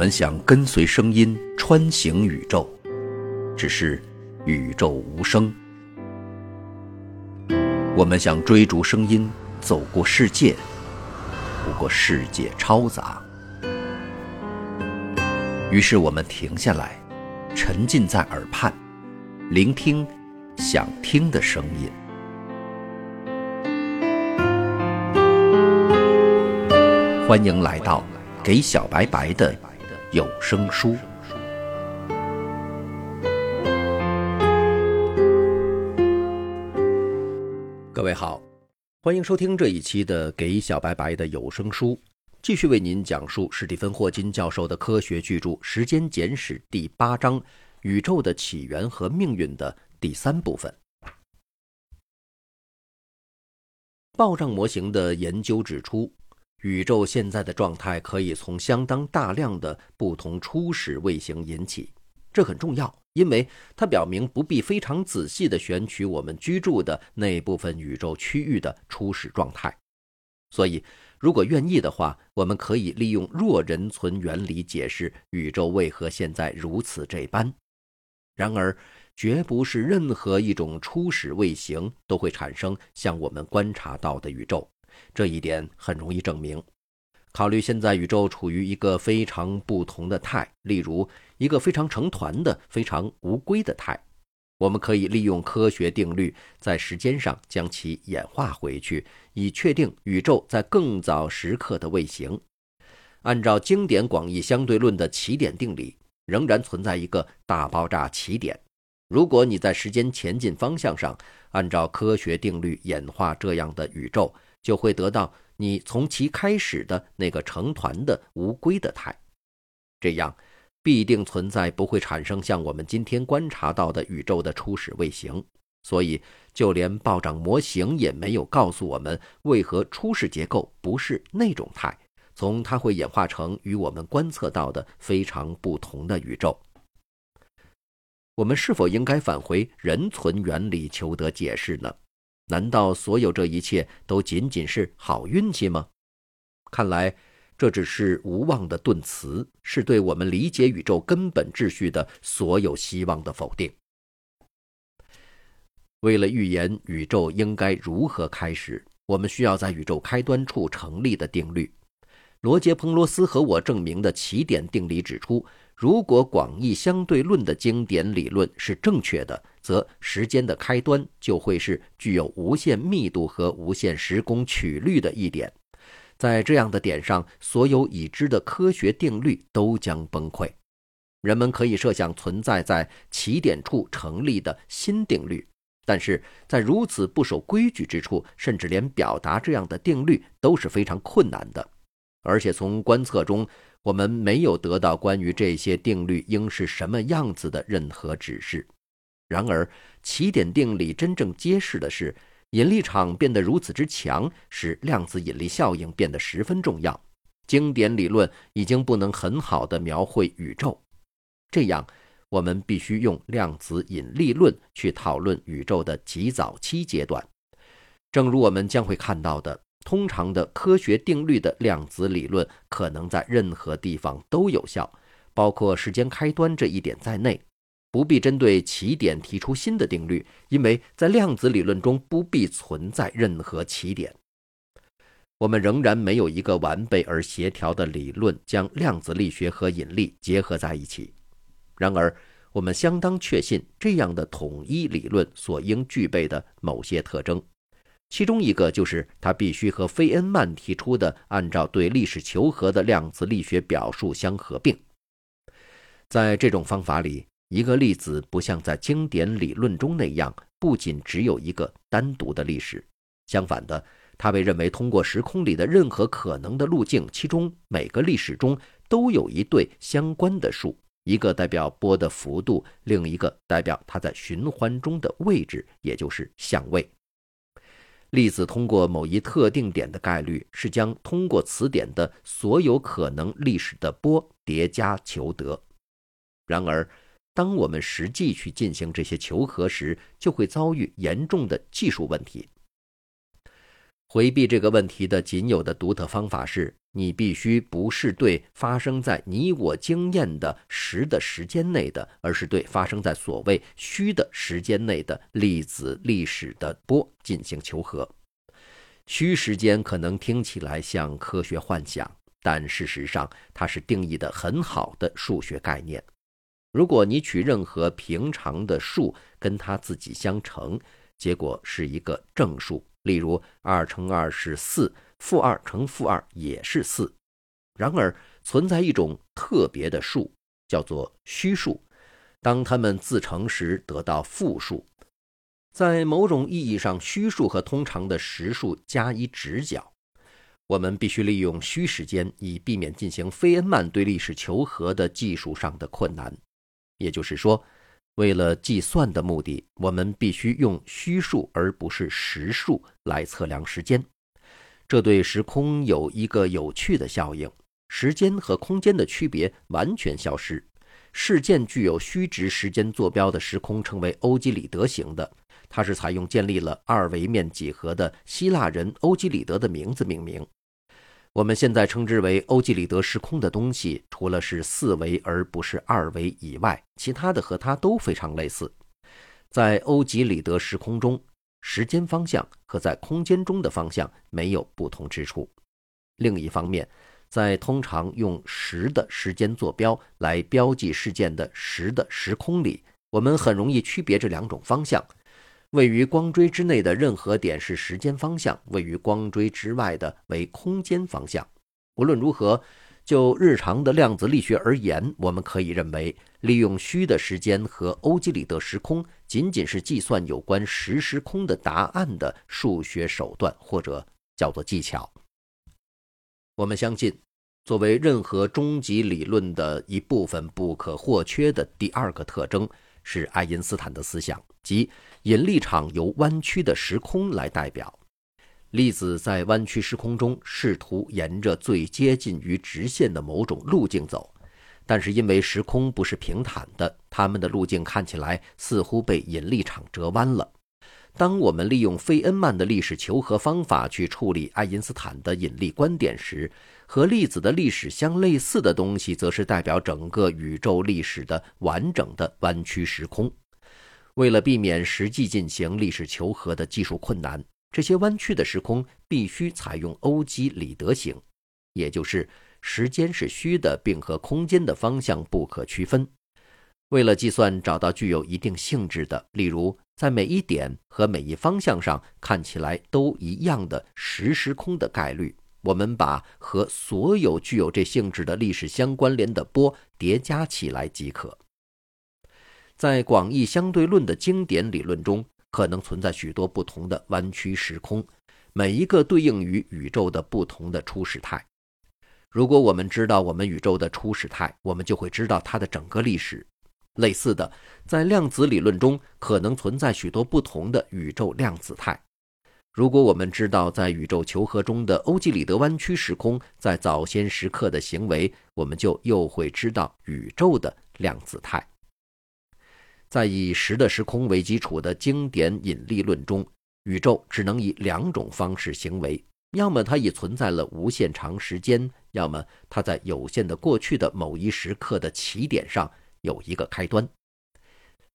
我们想跟随声音穿行宇宙，只是宇宙无声；我们想追逐声音走过世界，不过世界嘈杂。于是我们停下来，沉浸在耳畔，聆听想听的声音。欢迎来到给小白白的有声书。各位好，欢迎收听这一期的给小白白的有声书，继续为您讲述史蒂芬·霍金教授的科学巨著《时间简史》第八章“宇宙的起源和命运”的第三部分。暴胀模型的研究指出。宇宙现在的状态可以从相当大量的不同初始卫星引起，这很重要，因为它表明不必非常仔细地选取我们居住的那部分宇宙区域的初始状态。所以，如果愿意的话，我们可以利用弱人存原理解释宇宙为何现在如此这般。然而，绝不是任何一种初始卫星都会产生像我们观察到的宇宙。这一点很容易证明。考虑现在宇宙处于一个非常不同的态，例如一个非常成团的、非常无规的态，我们可以利用科学定律在时间上将其演化回去，以确定宇宙在更早时刻的位形。按照经典广义相对论的起点定理，仍然存在一个大爆炸起点。如果你在时间前进方向上按照科学定律演化这样的宇宙，就会得到你从其开始的那个成团的无规的态，这样必定存在不会产生像我们今天观察到的宇宙的初始卫星。所以，就连暴涨模型也没有告诉我们为何初始结构不是那种态，从它会演化成与我们观测到的非常不同的宇宙。我们是否应该返回人存原理求得解释呢？难道所有这一切都仅仅是好运气吗？看来这只是无望的顿词，是对我们理解宇宙根本秩序的所有希望的否定。为了预言宇宙应该如何开始，我们需要在宇宙开端处成立的定律。罗杰·彭罗斯和我证明的起点定理指出。如果广义相对论的经典理论是正确的，则时间的开端就会是具有无限密度和无限时空曲率的一点。在这样的点上，所有已知的科学定律都将崩溃。人们可以设想存在在起点处成立的新定律，但是在如此不守规矩之处，甚至连表达这样的定律都是非常困难的。而且从观测中。我们没有得到关于这些定律应是什么样子的任何指示。然而，起点定理真正揭示的是，引力场变得如此之强，使量子引力效应变得十分重要。经典理论已经不能很好的描绘宇宙，这样，我们必须用量子引力论去讨论宇宙的极早期阶段。正如我们将会看到的。通常的科学定律的量子理论可能在任何地方都有效，包括时间开端这一点在内。不必针对起点提出新的定律，因为在量子理论中不必存在任何起点。我们仍然没有一个完备而协调的理论将量子力学和引力结合在一起。然而，我们相当确信这样的统一理论所应具备的某些特征。其中一个就是它必须和费恩曼提出的按照对历史求和的量子力学表述相合并。在这种方法里，一个粒子不像在经典理论中那样，不仅只有一个单独的历史。相反的，它被认为通过时空里的任何可能的路径，其中每个历史中都有一对相关的数，一个代表波的幅度，另一个代表它在循环中的位置，也就是相位。粒子通过某一特定点的概率是将通过此点的所有可能历史的波叠加求得。然而，当我们实际去进行这些求和时，就会遭遇严重的技术问题。回避这个问题的仅有的独特方法是，你必须不是对发生在你我经验的实的时间内的，而是对发生在所谓虚的时间内的粒子历史的波进行求和。虚时间可能听起来像科学幻想，但事实上它是定义的很好的数学概念。如果你取任何平常的数跟它自己相乘，结果是一个正数，例如二乘二是四，负二乘负二也是四。然而存在一种特别的数，叫做虚数，当它们自乘时得到负数。在某种意义上，虚数和通常的实数加一直角。我们必须利用虚时间，以避免进行费恩曼对历史求和的技术上的困难。也就是说，为了计算的目的，我们必须用虚数而不是实数来测量时间。这对时空有一个有趣的效应：时间和空间的区别完全消失。事件具有虚值时间坐标的时空称为欧几里得型的。它是采用建立了二维面几何的希腊人欧几里得的名字命名。我们现在称之为欧几里得时空的东西，除了是四维而不是二维以外，其他的和它都非常类似。在欧几里得时空中，时间方向和在空间中的方向没有不同之处。另一方面，在通常用时的时间坐标来标记事件的时的时空里，我们很容易区别这两种方向。位于光锥之内的任何点是时间方向，位于光锥之外的为空间方向。无论如何，就日常的量子力学而言，我们可以认为，利用虚的时间和欧几里得时空仅仅是计算有关实时空的答案的数学手段，或者叫做技巧。我们相信，作为任何终极理论的一部分不可或缺的第二个特征。是爱因斯坦的思想，即引力场由弯曲的时空来代表。粒子在弯曲时空中试图沿着最接近于直线的某种路径走，但是因为时空不是平坦的，它们的路径看起来似乎被引力场折弯了。当我们利用费恩曼的历史求和方法去处理爱因斯坦的引力观点时，和粒子的历史相类似的东西，则是代表整个宇宙历史的完整的弯曲时空。为了避免实际进行历史求和的技术困难，这些弯曲的时空必须采用欧几里得型，也就是时间是虚的，并和空间的方向不可区分。为了计算找到具有一定性质的，例如在每一点和每一方向上看起来都一样的实时空的概率，我们把和所有具有这性质的历史相关联的波叠加起来即可。在广义相对论的经典理论中，可能存在许多不同的弯曲时空，每一个对应于宇宙的不同的初始态。如果我们知道我们宇宙的初始态，我们就会知道它的整个历史。类似的，在量子理论中可能存在许多不同的宇宙量子态。如果我们知道在宇宙求和中的欧几里得弯曲时空在早先时刻的行为，我们就又会知道宇宙的量子态。在以时的时空为基础的经典引力论中，宇宙只能以两种方式行为：要么它已存在了无限长时间，要么它在有限的过去的某一时刻的起点上。有一个开端。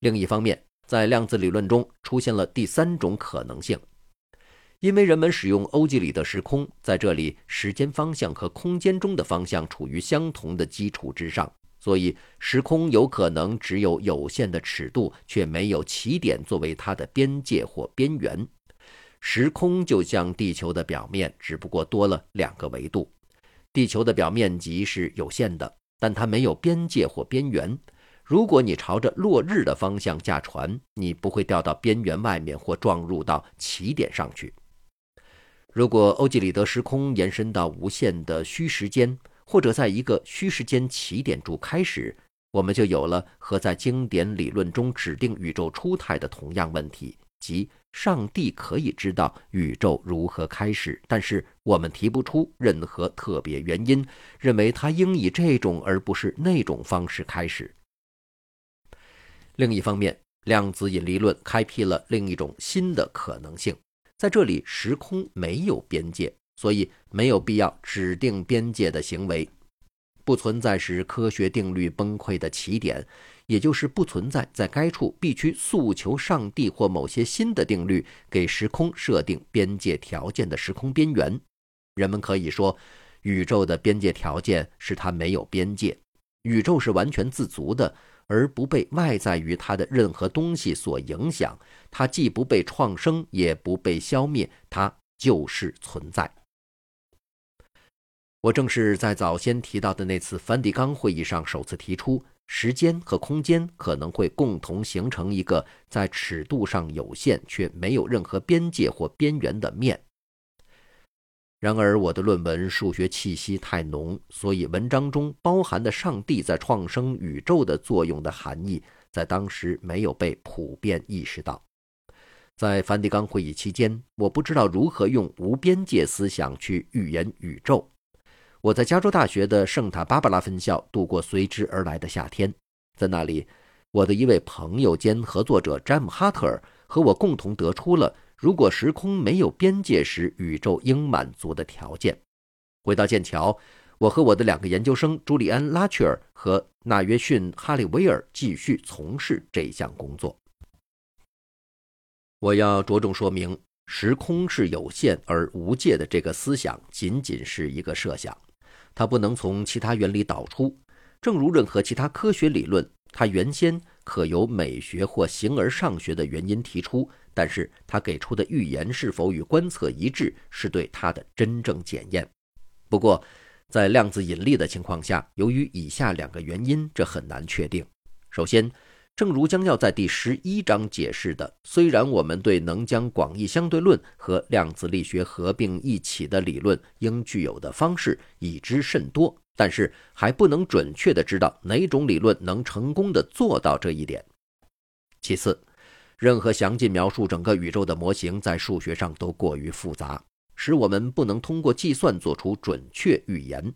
另一方面，在量子理论中出现了第三种可能性，因为人们使用欧几里得时空，在这里时间方向和空间中的方向处于相同的基础之上，所以时空有可能只有有限的尺度，却没有起点作为它的边界或边缘。时空就像地球的表面，只不过多了两个维度。地球的表面积是有限的。但它没有边界或边缘。如果你朝着落日的方向驾船，你不会掉到边缘外面或撞入到起点上去。如果欧几里得时空延伸到无限的虚时间，或者在一个虚时间起点处开始，我们就有了和在经典理论中指定宇宙初态的同样问题，即。上帝可以知道宇宙如何开始，但是我们提不出任何特别原因，认为他应以这种而不是那种方式开始。另一方面，量子引力论开辟了另一种新的可能性：在这里，时空没有边界，所以没有必要指定边界的行为。不存在使科学定律崩溃的起点，也就是不存在在该处必须诉求上帝或某些新的定律给时空设定边界条件的时空边缘。人们可以说，宇宙的边界条件是它没有边界。宇宙是完全自足的，而不被外在于它的任何东西所影响。它既不被创生，也不被消灭，它就是存在。我正是在早先提到的那次梵蒂冈会议上首次提出，时间和空间可能会共同形成一个在尺度上有限却没有任何边界或边缘的面。然而，我的论文数学气息太浓，所以文章中包含的上帝在创生宇宙的作用的含义，在当时没有被普遍意识到。在梵蒂冈会议期间，我不知道如何用无边界思想去预言宇宙。我在加州大学的圣塔芭芭拉分校度过随之而来的夏天，在那里，我的一位朋友兼合作者詹姆·哈特尔和我共同得出了如果时空没有边界时宇宙应满足的条件。回到剑桥，我和我的两个研究生朱利安·拉切尔和纳约逊·哈利威尔继续从事这项工作。我要着重说明，时空是有限而无界的这个思想仅仅是一个设想。它不能从其他原理导出，正如任何其他科学理论，它原先可由美学或形而上学的原因提出，但是它给出的预言是否与观测一致，是对它的真正检验。不过，在量子引力的情况下，由于以下两个原因，这很难确定。首先，正如将要在第十一章解释的，虽然我们对能将广义相对论和量子力学合并一起的理论应具有的方式已知甚多，但是还不能准确地知道哪种理论能成功地做到这一点。其次，任何详尽描述整个宇宙的模型在数学上都过于复杂，使我们不能通过计算做出准确预言，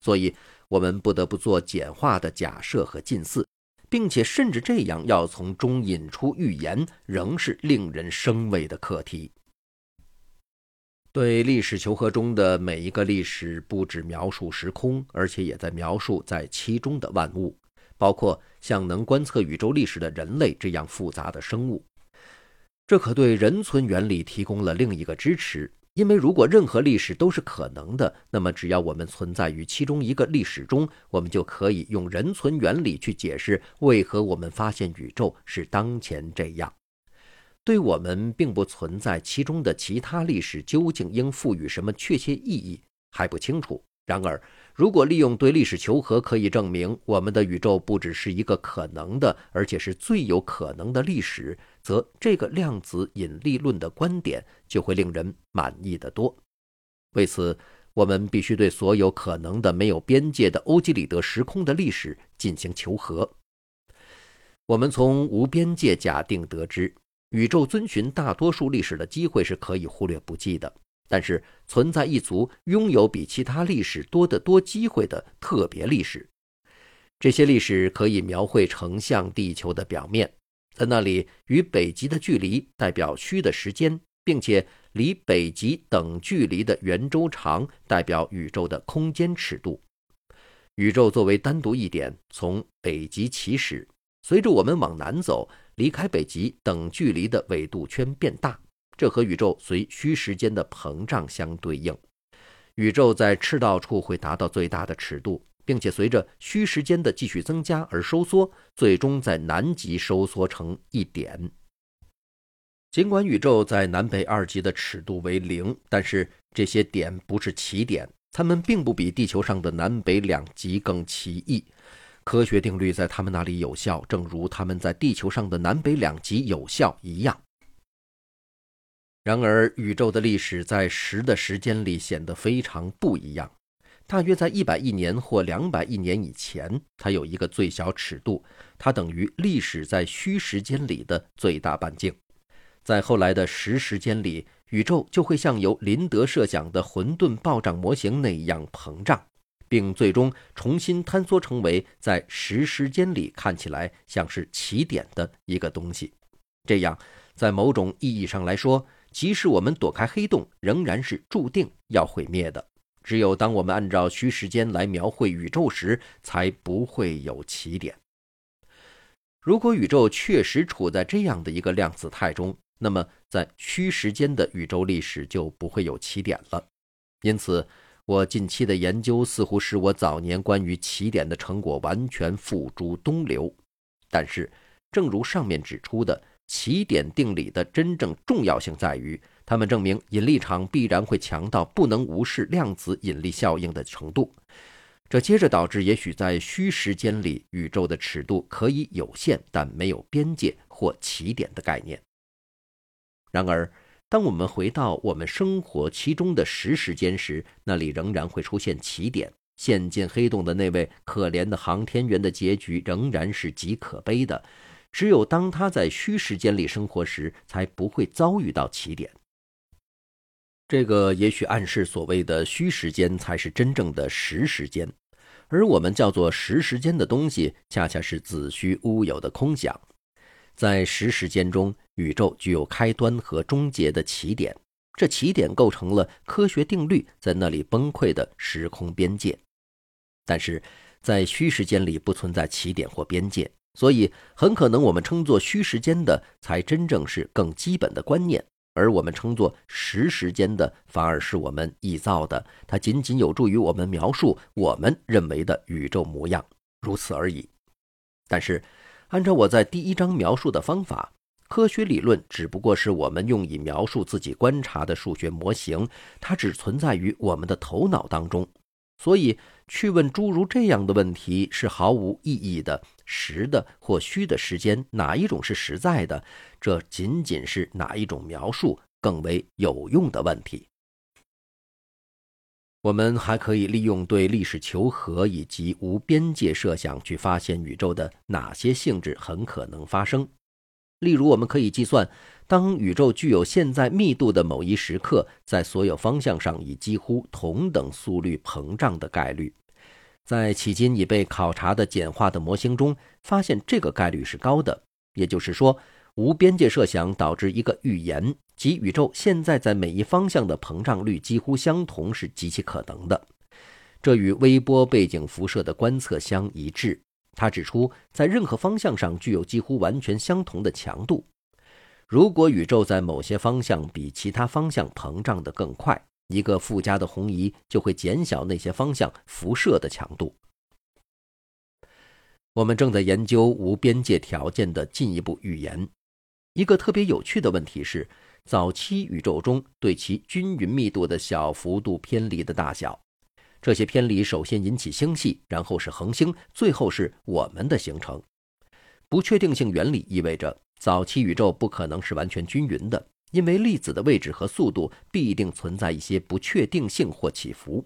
所以我们不得不做简化的假设和近似。并且，甚至这样要从中引出预言，仍是令人生畏的课题。对历史求和中的每一个历史，不止描述时空，而且也在描述在其中的万物，包括像能观测宇宙历史的人类这样复杂的生物。这可对人存原理提供了另一个支持。因为如果任何历史都是可能的，那么只要我们存在于其中一个历史中，我们就可以用人存原理去解释为何我们发现宇宙是当前这样。对我们并不存在其中的其他历史究竟应赋予什么确切意义还不清楚。然而，如果利用对历史求和可以证明我们的宇宙不只是一个可能的，而且是最有可能的历史。则这个量子引力论的观点就会令人满意得多。为此，我们必须对所有可能的没有边界的欧几里得时空的历史进行求和。我们从无边界假定得知，宇宙遵循大多数历史的机会是可以忽略不计的。但是，存在一组拥有比其他历史多得多机会的特别历史，这些历史可以描绘成像地球的表面。在那里，与北极的距离代表虚的时间，并且离北极等距离的圆周长代表宇宙的空间尺度。宇宙作为单独一点，从北极起始，随着我们往南走，离开北极等距离的纬度圈变大，这和宇宙随虚时间的膨胀相对应。宇宙在赤道处会达到最大的尺度。并且随着虚时间的继续增加而收缩，最终在南极收缩成一点。尽管宇宙在南北二极的尺度为零，但是这些点不是奇点，它们并不比地球上的南北两极更奇异。科学定律在他们那里有效，正如他们在地球上的南北两极有效一样。然而，宇宙的历史在时的时间里显得非常不一样。大约在一百亿年或两百亿年以前，它有一个最小尺度，它等于历史在虚时间里的最大半径。在后来的实时间里，宇宙就会像由林德设想的混沌暴涨模型那样膨胀，并最终重新坍缩成为在实时间里看起来像是起点的一个东西。这样，在某种意义上来说，即使我们躲开黑洞，仍然是注定要毁灭的。只有当我们按照虚时间来描绘宇宙时，才不会有起点。如果宇宙确实处在这样的一个量子态中，那么在虚时间的宇宙历史就不会有起点了。因此，我近期的研究似乎使我早年关于起点的成果完全付诸东流。但是，正如上面指出的，起点定理的真正重要性在于，它们证明引力场必然会强到不能无视量子引力效应的程度。这接着导致，也许在虚时间里，宇宙的尺度可以有限，但没有边界或起点的概念。然而，当我们回到我们生活其中的实时间时，那里仍然会出现起点。陷进黑洞的那位可怜的航天员的结局仍然是极可悲的。只有当他在虚时间里生活时，才不会遭遇到起点。这个也许暗示，所谓的虚时间才是真正的实时间，而我们叫做实时间的东西，恰恰是子虚乌有的空想。在实时间中，宇宙具有开端和终结的起点，这起点构成了科学定律在那里崩溃的时空边界。但是，在虚时间里不存在起点或边界。所以，很可能我们称作虚时间的，才真正是更基本的观念；而我们称作实时间的，反而是我们臆造的。它仅仅有助于我们描述我们认为的宇宙模样，如此而已。但是，按照我在第一章描述的方法，科学理论只不过是我们用以描述自己观察的数学模型，它只存在于我们的头脑当中。所以，去问诸如这样的问题是毫无意义的。实的或虚的时间，哪一种是实在的？这仅仅是哪一种描述更为有用的问题。我们还可以利用对历史求和以及无边界设想，去发现宇宙的哪些性质很可能发生。例如，我们可以计算。当宇宙具有现在密度的某一时刻，在所有方向上以几乎同等速率膨胀的概率，在迄今已被考察的简化的模型中，发现这个概率是高的。也就是说，无边界设想导致一个预言，即宇宙现在在每一方向的膨胀率几乎相同是极其可能的。这与微波背景辐射的观测相一致。他指出，在任何方向上具有几乎完全相同的强度。如果宇宙在某些方向比其他方向膨胀得更快，一个附加的红移就会减小那些方向辐射的强度。我们正在研究无边界条件的进一步预言。一个特别有趣的问题是：早期宇宙中对其均匀密度的小幅度偏离的大小。这些偏离首先引起星系，然后是恒星，最后是我们的形成。不确定性原理意味着。早期宇宙不可能是完全均匀的，因为粒子的位置和速度必定存在一些不确定性或起伏。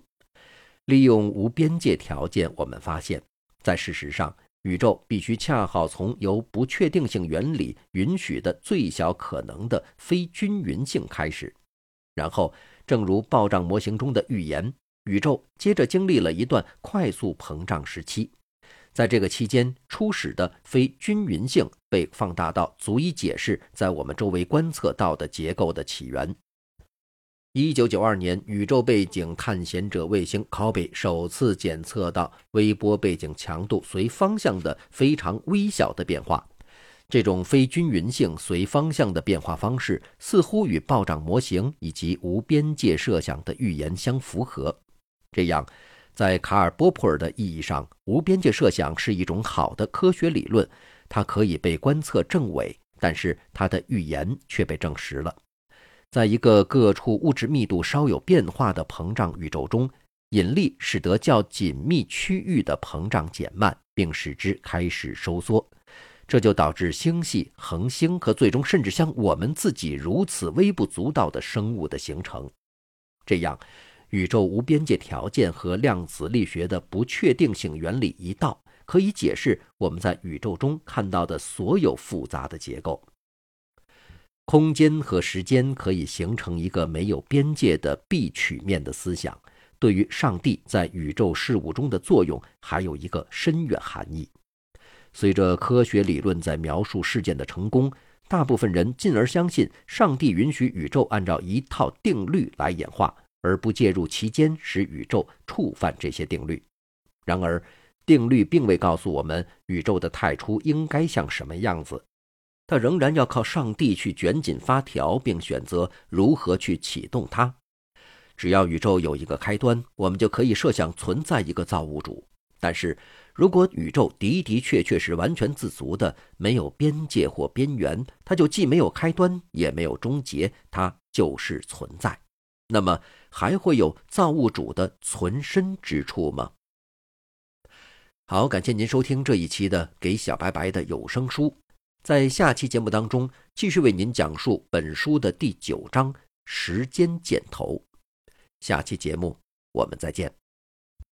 利用无边界条件，我们发现，在事实上，宇宙必须恰好从由不确定性原理允许的最小可能的非均匀性开始，然后，正如暴胀模型中的预言，宇宙接着经历了一段快速膨胀时期。在这个期间，初始的非均匀性被放大到足以解释在我们周围观测到的结构的起源。一九九二年，宇宙背景探险者卫星 COBE 首次检测到微波背景强度随方向的非常微小的变化。这种非均匀性随方向的变化方式似乎与暴涨模型以及无边界设想的预言相符合。这样。在卡尔·波普尔的意义上，无边界设想是一种好的科学理论，它可以被观测证伪，但是它的预言却被证实了。在一个各处物质密度稍有变化的膨胀宇宙中，引力使得较紧密区域的膨胀减慢，并使之开始收缩，这就导致星系、恒星和最终甚至像我们自己如此微不足道的生物的形成。这样。宇宙无边界条件和量子力学的不确定性原理一道，可以解释我们在宇宙中看到的所有复杂的结构。空间和时间可以形成一个没有边界的闭曲面的思想，对于上帝在宇宙事物中的作用还有一个深远含义。随着科学理论在描述事件的成功，大部分人进而相信上帝允许宇宙按照一套定律来演化，而不介入其间，使宇宙触犯这些定律。然而，定律并未告诉我们宇宙的太初应该像什么样子，它仍然要靠上帝去卷紧发条，并选择如何去启动它。只要宇宙有一个开端，我们就可以设想存在一个造物主。但是，如果宇宙的的确确是完全自足的，没有边界或边缘，它就既没有开端，也没有终结，它就是存在。那么，还会有造物主的存身之处吗？好，感谢您收听这一期的《给小白白的有声书》。在下期节目当中，继续为您讲述本书的第九章“时间箭头”。下期节目我们再见。